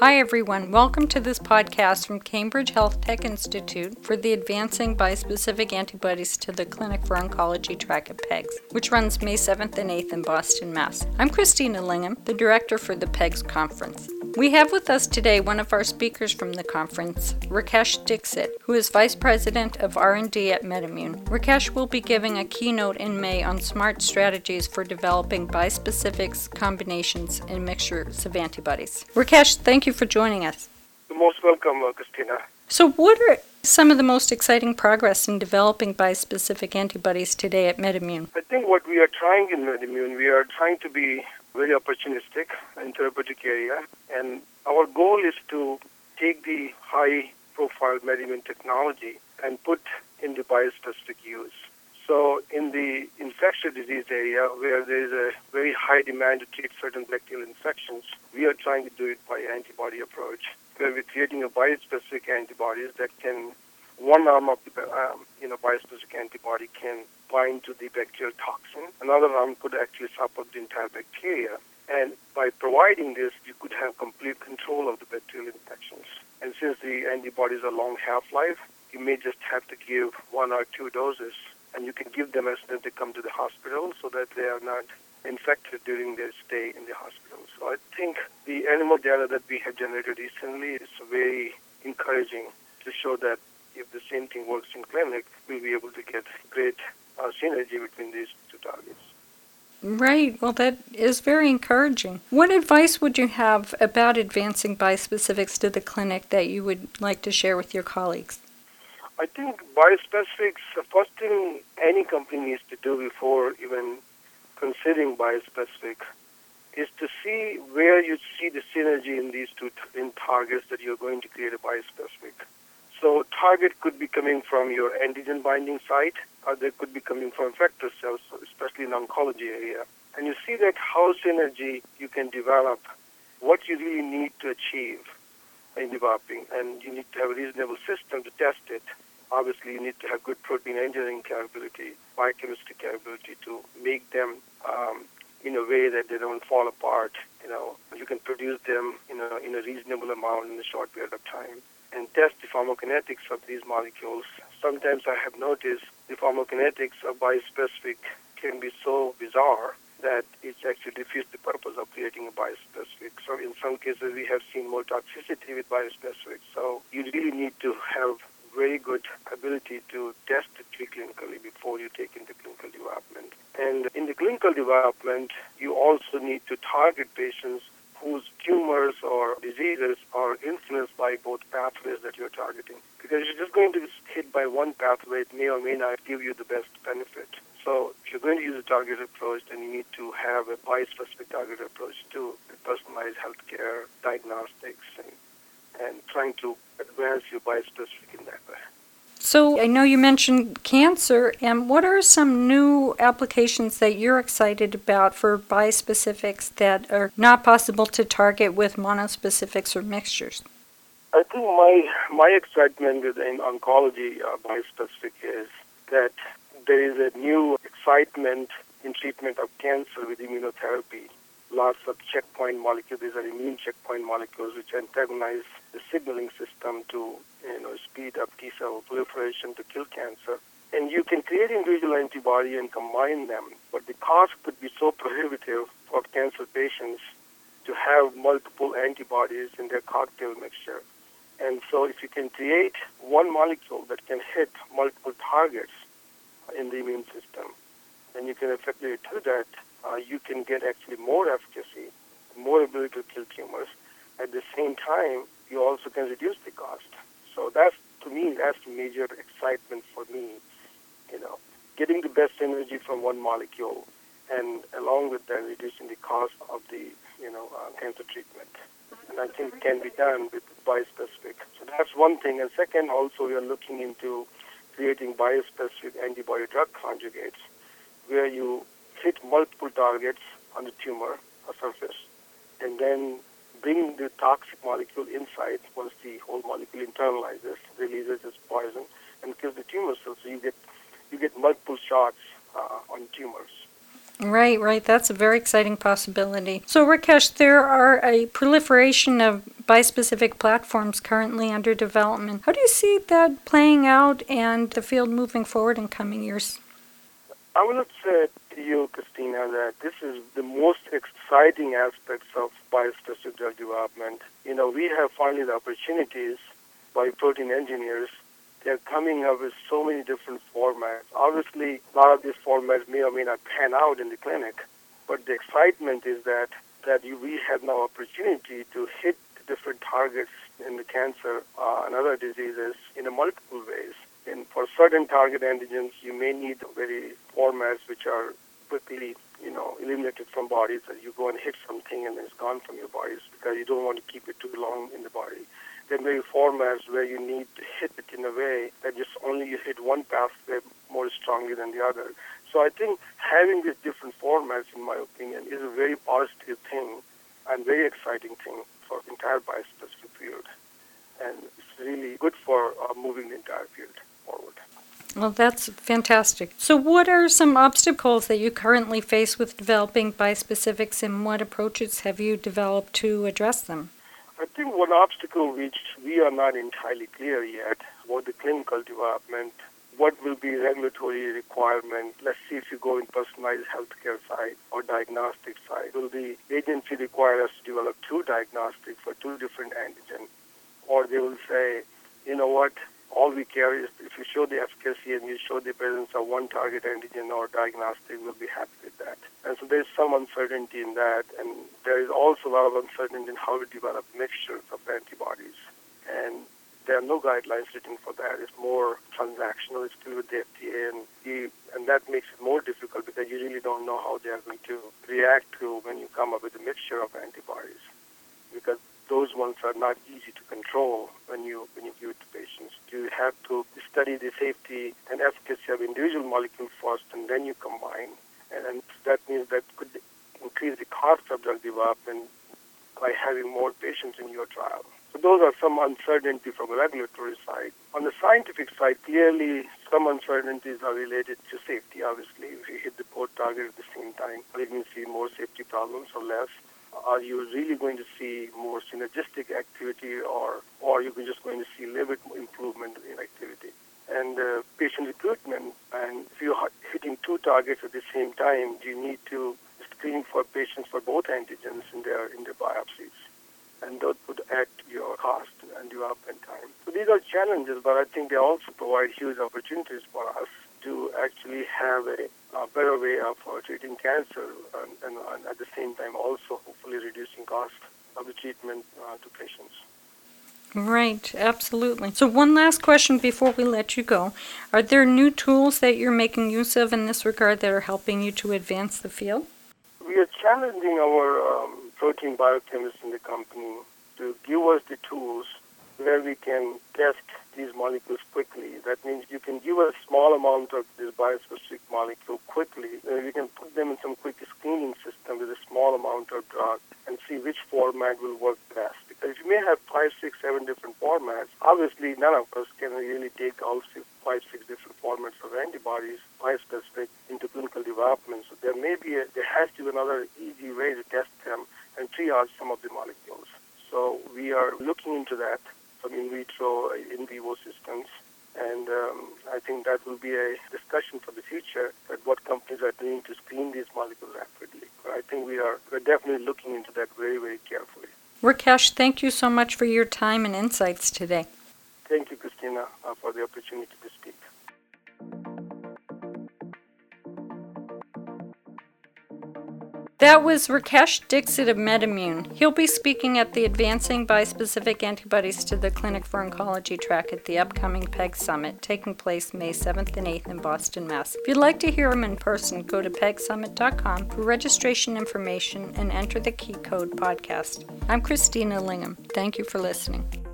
Hi, everyone. Welcome to this podcast from Cambridge Health Tech Institute for the Advancing Bispecific Antibodies to the Clinic for Oncology track at PEGS, which runs May 7th and 8th in Boston, Mass. I'm Christina Lingham, the director for the PEGS conference. We have with us today one of our speakers from the conference, Rakesh Dixit, who is Vice President of R&D at MedImmune. Rakesh will be giving a keynote in May on smart strategies for developing bispecifics, combinations, and mixtures of antibodies. Rakesh, thank you for joining us. You're most welcome, Christina. So, what are some of the most exciting progress in developing bispecific antibodies today at MedImmune? I think what we are trying in MedImmune, we are trying to be very opportunistic in therapeutic area. And our goal is to take the high profile measurement technology and put in the biospecific use. So in the infectious disease area where there is a very high demand to treat certain bacterial infections, we are trying to do it by antibody approach, where we're creating a biospecific antibodies that can one arm of the um, you know biospecific antibody can bind to the bacterial toxin. Another arm could actually support the entire bacteria. And by providing this, you could have complete control of the bacterial infections. And since the antibodies are long half-life, you may just have to give one or two doses, and you can give them as soon as they come to the hospital so that they are not infected during their stay in the hospital. So I think the animal data that we have generated recently is very encouraging to show that if the same thing works in clinic, we'll be able to get great uh, synergy between these two targets. Right. Well, that is very encouraging. What advice would you have about advancing bispecifics to the clinic that you would like to share with your colleagues? I think biospecifics, the first thing any company needs to do before even considering biospecific is to see where you see the synergy in these two in targets that you're going to create a biospecific. So target could be coming from your antigen binding site, or they could be coming from effector cells, especially in oncology area. And you see that how synergy you can develop, what you really need to achieve in developing, and you need to have a reasonable system to test it. Obviously, you need to have good protein engineering capability, biochemistry capability to make them um, in a way that they don't fall apart. You know, you can produce them in a in a reasonable amount in a short period of time and test the pharmacokinetics of these molecules. Sometimes I have noticed the pharmacokinetics of biospecific can be so bizarre that it actually defeats the purpose of creating a biospecific. So in some cases we have seen more toxicity with biospecific. So you really need to have very good ability to test it preclinically before you take into clinical development. And in the clinical development, you also need to target patients whose tumors or diseases are influenced by both pathways that you're targeting. Because you're just going to be hit by one pathway, it may or may not give you the best benefit. So if you're going to use a targeted approach, then you need to have a bi-specific targeted approach to personalized healthcare, diagnostics, and, and trying to advance your bispecific in that way. So I know you mentioned cancer, and what are some new applications that you're excited about for bispecifics that are not possible to target with monospecifics or mixtures? I think my my excitement in oncology uh, bispecific is that there is a new excitement in treatment of cancer with immunotherapy. Lots of checkpoint molecules, these are immune checkpoint molecules which antagonize the signaling system to you know, up T cell proliferation to kill cancer. And you can create individual antibody and combine them, but the cost could be so prohibitive for cancer patients to have multiple antibodies in their cocktail mixture. And so if you can create one molecule that can hit multiple targets in the immune system, then you can effectively do that. Uh, you can get actually more efficacy, more ability to kill tumors. At the same time, you also can reduce the cost. So that's to me that's the major excitement for me. You know, getting the best energy from one molecule, and along with that, reducing the cost of the you know uh, cancer treatment. And I think can be done with biospecific. So that's one thing. And second, also we are looking into creating biospecific antibody drug conjugates, where you hit multiple targets on the tumor surface, and then bring the toxic molecule inside once the whole molecule internalizes, releases its poison, and kills the tumor cells. So you get you get multiple shots uh, on tumors. Right, right. That's a very exciting possibility. So, Rakesh, there are a proliferation of bispecific platforms currently under development. How do you see that playing out and the field moving forward in coming years? I would say to you, Christina, that this is the most exciting aspects of biospecific drug development. You know, we have finally the opportunities by protein engineers they're coming up with so many different formats. Obviously, a lot of these formats may or may not pan out in the clinic, but the excitement is that that you, we have now opportunity to hit different targets in the cancer uh, and other diseases in a multiple ways. And for certain target antigens, you may need a very which are quickly, you know, eliminated from bodies. That you go and hit something and it's gone from your bodies because you don't want to keep it too long in the body. There may be formats where you need to hit it in a way that just only you hit one pathway more strongly than the other. So I think having these different formats, in my opinion, is a very positive thing and very exciting thing for the entire biospecific field. And it's really good for uh, moving the entire field forward. Well, that's fantastic. So, what are some obstacles that you currently face with developing bispecifics, and what approaches have you developed to address them? I think one obstacle which we are not entirely clear yet about the clinical development, what will be regulatory requirement. Let's see if you go in personalized healthcare side or diagnostic side. Will the agency require us to develop two diagnostics for two different antigens? Or they will say, you know what, all we care is if you show the efficacy and you show the presence of one target antigen or diagnostic, we'll be happy with that. And so there's some uncertainty in that, and there is also a lot of uncertainty in how to develop mixtures of antibodies. And there are no guidelines written for that. It's more transactional. It's still with the FDA, and you, and that makes it more difficult because you really don't know how they are going to react to when you come up with a mixture of antibodies, because those ones are not easy to control when you when you give it to. You have to study the safety and efficacy of individual molecules first, and then you combine. And that means that could increase the cost of drug development by having more patients in your trial. So those are some uncertainty from the regulatory side. On the scientific side, clearly some uncertainties are related to safety. Obviously, if you hit the both target at the same time, you going see more safety problems or less? Are you really going to see more synergistic activity, or, or are you just going to see a little bit improvement in activity? And uh, patient recruitment, and if you're hitting two targets at the same time, do you need to screen for patients for both antigens in their in their biopsies, and that would add to your cost and development time. So these are challenges, but I think they also provide huge opportunities for us to actually have a, a better way of uh, treating cancer and, and, and, at the same time also hopefully reducing cost of the treatment uh, to patients. Right, absolutely. So, one last question before we let you go. Are there new tools that you're making use of in this regard that are helping you to advance the field? We are challenging our um, protein biochemists in the company to give us the tools where we can test these molecules quickly. That means you can give a small amount of this biospecific molecule quickly. Uh, we can put them in some quick screening system with a small amount of drug and see which format will work best. Because you may have five, six, seven different formats. Obviously, none of us can really take all six, five, six different formats of antibodies, biospecific, into clinical development. So there may be a, there has to be another easy way to test them and triage some of the molecules. So we are looking into that in vitro, in vivo systems. And um, I think that will be a discussion for the future at what companies are doing to screen these molecules rapidly. But I think we are we're definitely looking into that very, very carefully. Rakesh, thank you so much for your time and insights today. Thank you, Christina, uh, for the opportunity to That was Rakesh Dixit of MedImmune. He'll be speaking at the Advancing Bispecific Antibodies to the Clinic for Oncology track at the upcoming PEG Summit, taking place May 7th and 8th in Boston, Mass. If you'd like to hear him in person, go to pegsummit.com for registration information and enter the key code podcast. I'm Christina Lingham. Thank you for listening.